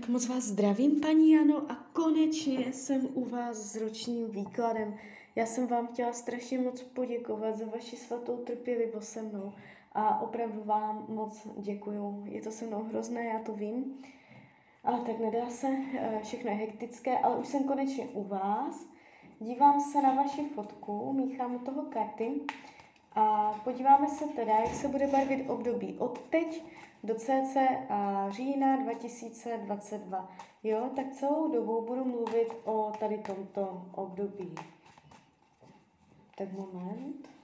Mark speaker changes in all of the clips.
Speaker 1: Tak moc vás zdravím, paní Jano, a konečně jsem u vás s ročním výkladem. Já jsem vám chtěla strašně moc poděkovat za vaši svatou trpělivost se mnou a opravdu vám moc děkuju. Je to se mnou hrozné, já to vím, ale tak nedá se, eh, všechno je hektické, ale už jsem konečně u vás. Dívám se na vaši fotku, míchám u toho karty a podíváme se teda, jak se bude barvit období od teď do CC a října 2022. Jo, tak celou dobu budu mluvit o tady tomto období. Tak moment.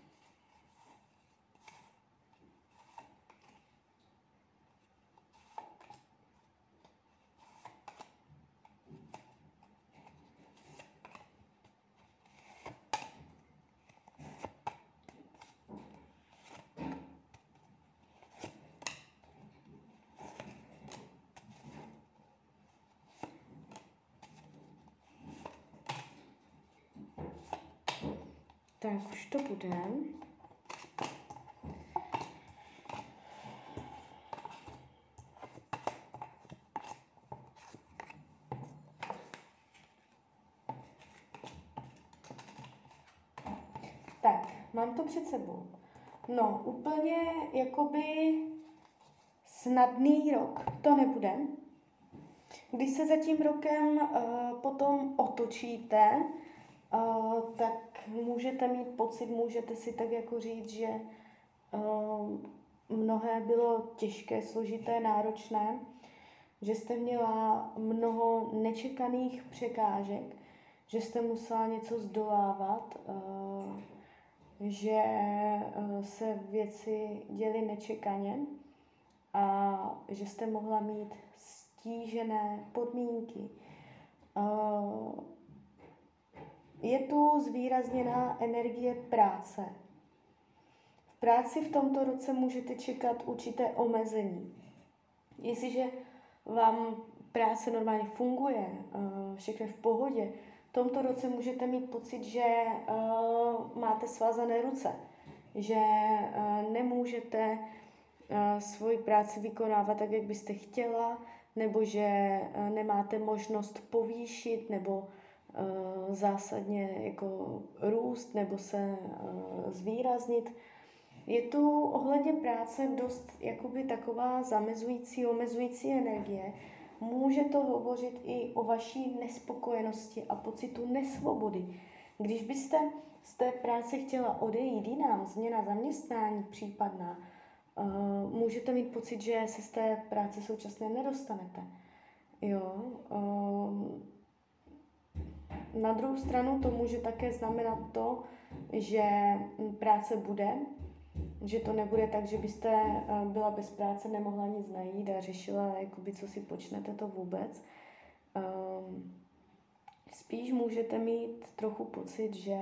Speaker 1: Tak už to bude. Tak, mám to před sebou. No, úplně jakoby snadný rok to nebude. Když se za tím rokem uh, potom otočíte, tak můžete mít pocit, můžete si tak jako říct, že mnohé bylo těžké, složité, náročné, že jste měla mnoho nečekaných překážek, že jste musela něco zdolávat, že se věci děly nečekaně a že jste mohla mít stížené podmínky. Je tu zvýrazněná energie práce. V práci v tomto roce můžete čekat určité omezení. Jestliže vám práce normálně funguje, eh, všechno je v pohodě, v tomto roce můžete mít pocit, že eh, máte svázané ruce, že eh, nemůžete svoji práci vykonávat tak, jak byste chtěla, nebo že nemáte možnost povýšit nebo zásadně jako růst nebo se eh, zvýraznit. Je tu ohledně práce dost jakoby taková zamezující, omezující energie. Může to hovořit i o vaší nespokojenosti a pocitu nesvobody. Když byste z té práce chtěla odejít jinam, změna zaměstnání případná, uh, můžete mít pocit, že se z té práce současné nedostanete. Jo, na druhou stranu to může také znamenat to, že práce bude, že to nebude tak, že byste eh, byla bez práce, nemohla nic najít a řešila, jakoby, co si počnete to vůbec. Um, spíš můžete mít trochu pocit, že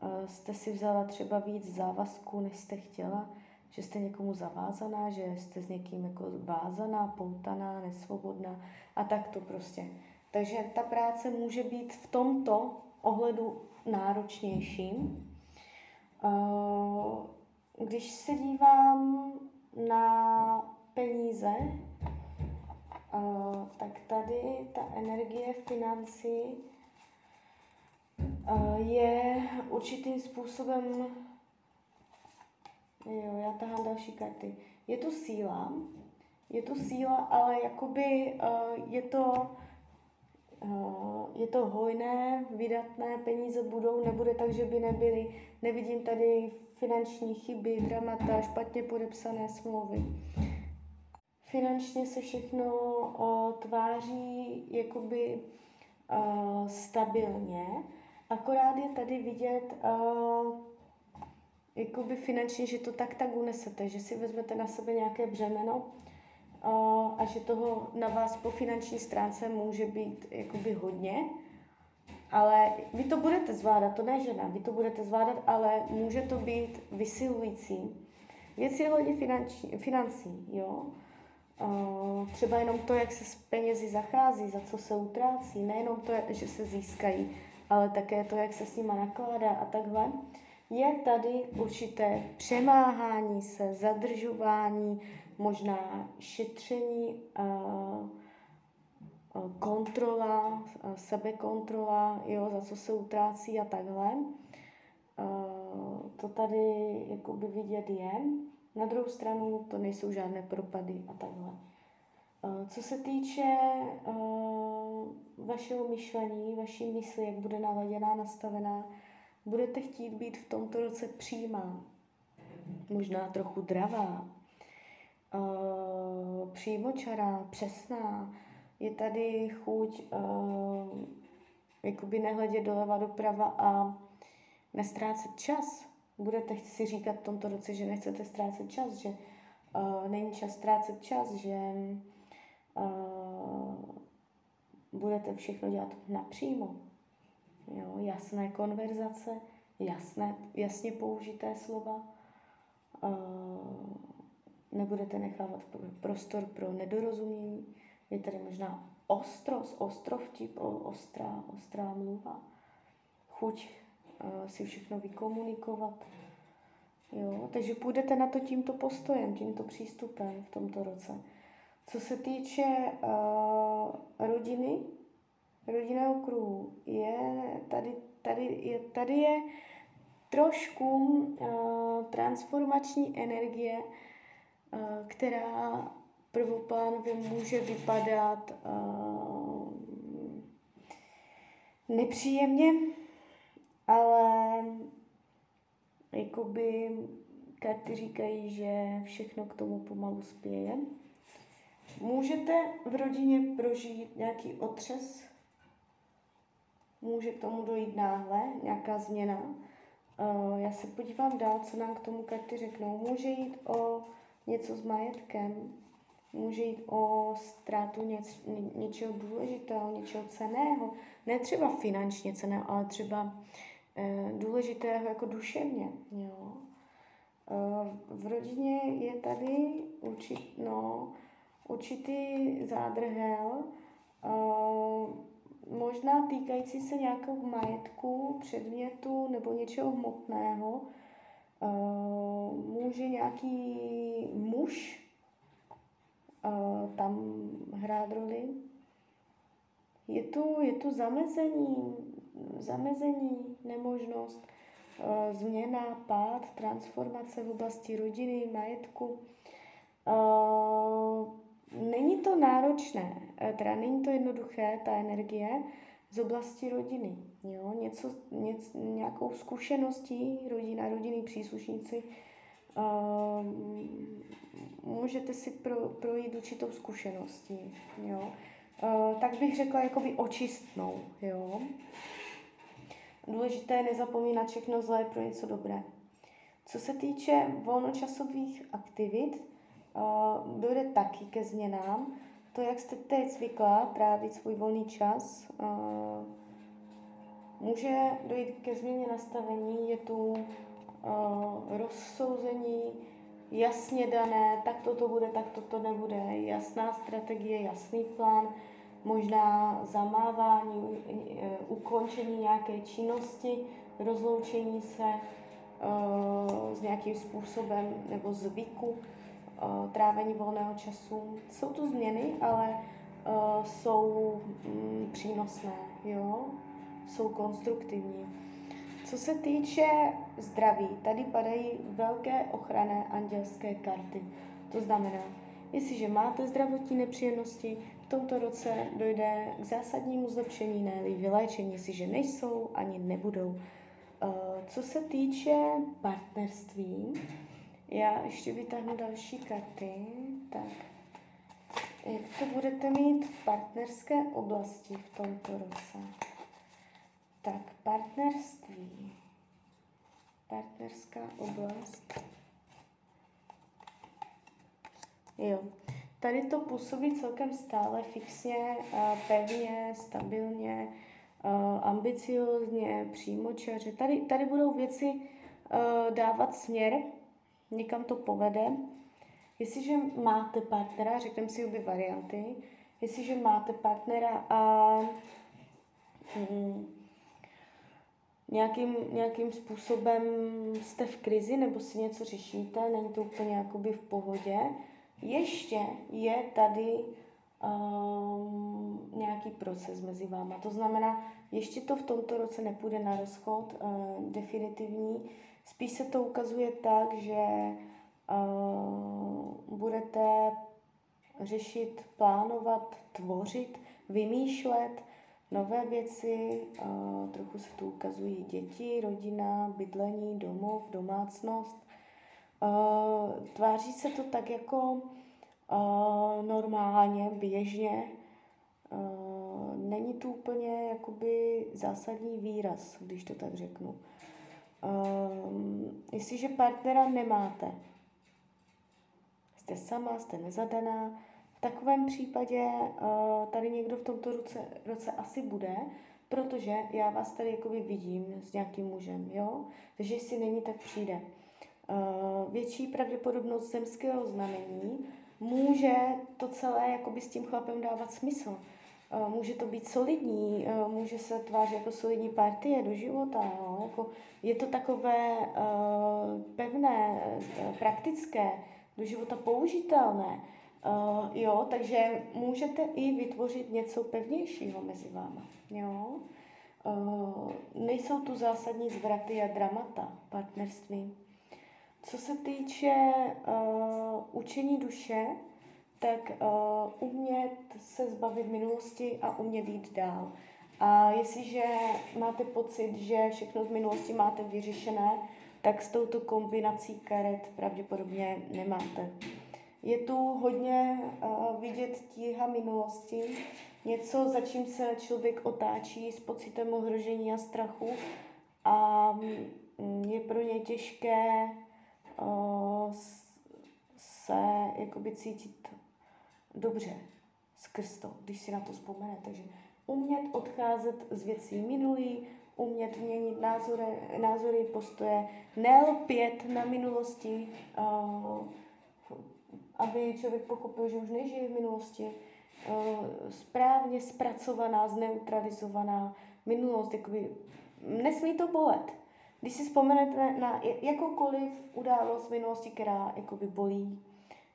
Speaker 1: uh, jste si vzala třeba víc závazků, než jste chtěla, že jste někomu zavázaná, že jste s někým jako vázaná, poutaná, nesvobodná a tak to prostě. Takže ta práce může být v tomto ohledu náročnější. Eh, když se dívám na peníze, eh, tak tady ta energie financí eh, je určitým způsobem, jo, já tahám další karty, je to síla, je to síla, ale jakoby je to je to hojné, vydatné, peníze budou, nebude tak, že by nebyly. Nevidím tady finanční chyby, dramata, špatně podepsané smlouvy. Finančně se všechno uh, tváří jakoby uh, stabilně, akorát je tady vidět jakoby finančně, že to tak tak unesete, že si vezmete na sebe nějaké břemeno, a že toho na vás po finanční stránce může být jakoby hodně, ale vy to budete zvládat, to ne žena, vy to budete zvládat, ale může to být vysilující. Věc je hodně finanční, financí, jo. Třeba jenom to, jak se s penězi zachází, za co se utrácí, nejenom to, že se získají, ale také to, jak se s nima nakládá a takhle. Je tady určité přemáhání se, zadržování, možná šetření, kontrola, sebekontrola, jo, za co se utrácí a takhle. To tady jakoby vidět je. Na druhou stranu to nejsou žádné propady a takhle. Co se týče vašeho myšlení, vaší mysli, jak bude naladěná, nastavená, budete chtít být v tomto roce přímá, možná trochu dravá, přímočará, přesná. Je tady chuť jakoby nehledět doleva doprava a nestrácet čas. Budete si říkat v tomto roce, že nechcete ztrácet čas, že uh, není čas ztrácet čas, že uh, budete všechno dělat napřímo. Jo, jasné konverzace, jasné, jasně použité slova. Uh, nebudete nechávat prostor pro nedorozumění. Je tady možná ostrost, ostrovtip, ostrá, ostrá mluva. Chuť uh, si všechno vykomunikovat. Jo, takže půjdete na to tímto postojem, tímto přístupem v tomto roce. Co se týče uh, rodiny, rodinného kruhu, je tady, tady, je, tady je trošku uh, transformační energie, která prvoplánově může vypadat nepříjemně, ale jakoby karty říkají, že všechno k tomu pomalu spěje. Můžete v rodině prožít nějaký otřes, může k tomu dojít náhle, nějaká změna. Já se podívám dál, co nám k tomu karty řeknou. Může jít o něco s majetkem, může jít o ztrátu něč, něčeho důležitého, něčeho ceného. Ne třeba finančně ceného, ale třeba uh, důležitého jako duševně. Jo. Uh, v rodině je tady určit, no, určitý zádrhel, uh, možná týkající se nějakého majetku, předmětu nebo něčeho hmotného. Uh, může nějaký muž uh, tam hrát roli. Je tu, je tu zamezení, zamezení, nemožnost, uh, změna, pád, transformace v oblasti rodiny, majetku. Není to náročné, teda není to jednoduché, ta energie z oblasti rodiny. Jo? Něco, něco, nějakou zkušeností rodina, rodiny, příslušníci, uh, můžete si pro, projít určitou zkušeností. Jo? Uh, tak bych řekla jakoby očistnou. Jo? Důležité je nezapomínat všechno zlé pro něco dobré. Co se týče volnočasových aktivit, uh, dojde taky ke změnám. To, jak jste teď zvykla trávit svůj volný čas, uh, může dojít ke změně nastavení, je tu uh, rozsouzení jasně dané, tak toto bude, tak toto nebude, jasná strategie, jasný plán, možná zamávání, uh, ukončení nějaké činnosti, rozloučení se uh, s nějakým způsobem nebo zvyku, trávení volného času. Jsou to změny, ale jsou mm, přínosné, jo? Jsou konstruktivní. Co se týče zdraví, tady padají velké ochranné andělské karty. To znamená, jestliže máte zdravotní nepříjemnosti, v tomto roce dojde k zásadnímu zlepšení, ne vyléčení, jestliže nejsou, ani nebudou. Co se týče partnerství, já ještě vytáhnu další karty. Tak. Jak to budete mít v partnerské oblasti v tomto roce? Tak, partnerství. Partnerská oblast. Jo. Tady to působí celkem stále fixně, pevně, stabilně, ambiciozně, přímočaře. Tady, tady budou věci dávat směr, někam to povede. Jestliže máte partnera, řekneme si obě varianty, jestliže máte partnera a mm, nějakým, nějakým způsobem jste v krizi nebo si něco řešíte, není to úplně jakoby v pohodě, ještě je tady um, nějak, nějaký proces mezi váma. To znamená, ještě to v tomto roce nepůjde na rozchod uh, definitivní. Spíš se to ukazuje tak, že uh, budete řešit, plánovat, tvořit, vymýšlet nové věci, trochu se tu ukazují děti, rodina, bydlení, domov, domácnost. Tváří se to tak jako normálně, běžně. Není to úplně jakoby zásadní výraz, když to tak řeknu. Jestliže partnera nemáte, jste sama, jste nezadaná, v takovém případě uh, tady někdo v tomto roce, roce asi bude, protože já vás tady jakoby vidím s nějakým mužem, jo? Takže jestli není, tak přijde. Uh, větší pravděpodobnost zemského znamení může to celé jakoby s tím chlapem dávat smysl. Uh, může to být solidní, může se tvářit jako solidní partie do života. Jo? Jako je to takové pevné, praktické, do života použitelné. Uh, jo, takže můžete i vytvořit něco pevnějšího mezi váma. Jo? Uh, nejsou tu zásadní zvraty a dramata partnerství. Co se týče uh, učení duše, tak uh, umět se zbavit minulosti a umět jít dál. A jestliže máte pocit, že všechno z minulosti máte vyřešené, tak s touto kombinací karet pravděpodobně nemáte. Je tu hodně uh, vidět tíha minulosti, něco, za čím se člověk otáčí s pocitem ohrožení a strachu a mm, je pro ně těžké uh, se jakoby cítit dobře skrz to, když si na to vzpomene. Takže umět odcházet z věcí minulý, umět měnit názory, názory postoje, nelpět na minulosti, uh, aby člověk pochopil, že už nežije v minulosti, uh, správně zpracovaná, zneutralizovaná minulost, jakoby, nesmí to bolet. Když si vzpomenete na jakoukoliv událost v minulosti, která jakoby bolí,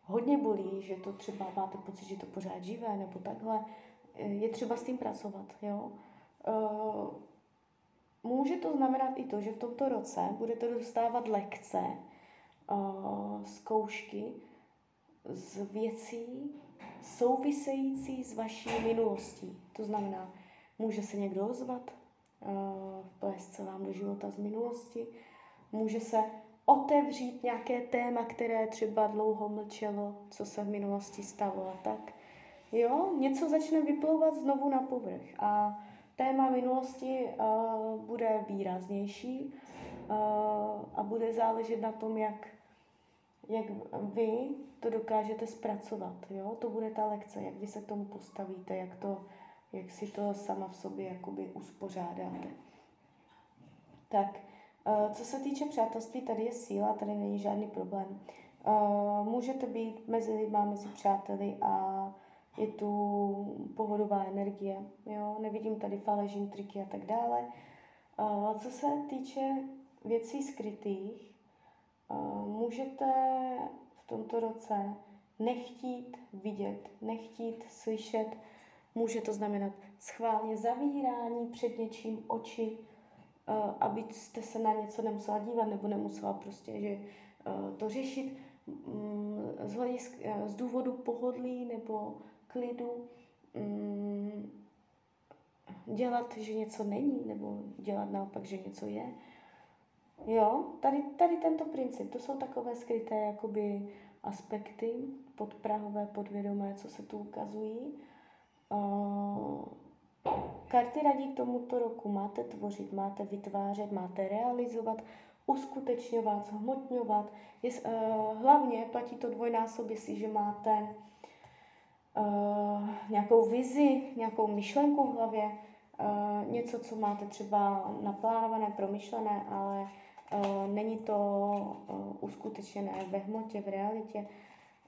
Speaker 1: hodně bolí, že to třeba máte pocit, že to pořád živé nebo takhle, eh, je třeba s tím pracovat. Jo? Uh, může to znamenat i to, že v tomto roce budete dostávat lekce, zkoušky z věcí související s vaší minulostí. To znamená, může se někdo ozvat, vplést se vám do života z minulosti, může se otevřít nějaké téma, které třeba dlouho mlčelo, co se v minulosti stalo a tak. Jo, něco začne vyplouvat znovu na povrch a téma minulosti uh, bude výraznější uh, a bude záležet na tom, jak, jak vy to dokážete zpracovat. Jo? To bude ta lekce, jak vy se k tomu postavíte, jak, to, jak si to sama v sobě jakoby uspořádáte. Tak, uh, co se týče přátelství, tady je síla, tady není žádný problém. Uh, můžete být mezi lidma, mezi přáteli a je tu pohodová energie, jo? nevidím tady faležin, triky a tak dále. Uh, co se týče věcí skrytých, můžete v tomto roce nechtít vidět, nechtít slyšet, může to znamenat schválně zavírání před něčím oči, uh, abyste se na něco nemusela dívat nebo nemusela prostě že, uh, to řešit um, z, hledisk, z důvodu pohodlí nebo klidu, um, dělat, že něco není, nebo dělat naopak, že něco je. Jo, tady, tady tento princip, to jsou takové skryté jakoby aspekty podprahové, podvědomé, co se tu ukazují. Uh, karty radí k tomuto roku. Máte tvořit, máte vytvářet, máte realizovat, uskutečňovat, zhmotňovat. Je, uh, hlavně platí to dvojnásob, jestliže máte uh, nějakou vizi, nějakou myšlenku v hlavě, něco, co máte třeba naplánované, promyšlené, ale není to uh, uskutečené ve hmotě, v realitě.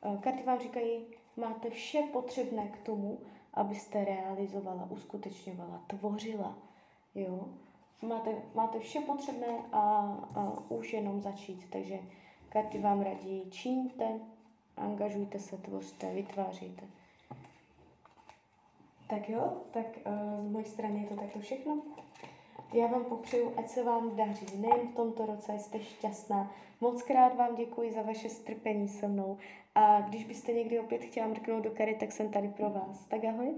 Speaker 1: Uh, karty vám říkají, máte vše potřebné k tomu, abyste realizovala, uskutečňovala, tvořila. Jo? Máte, máte vše potřebné a, a už jenom začít. Takže karty vám radí, čiňte, angažujte se, tvořte, vytvářejte. Tak jo, tak uh, z mojí strany je to takto všechno. Já vám popřeju, ať se vám daří nejen v tomto roce, jste šťastná. Moc krát vám děkuji za vaše strpení se mnou a když byste někdy opět chtěla mrknout do kary, tak jsem tady pro vás. Tak ahoj.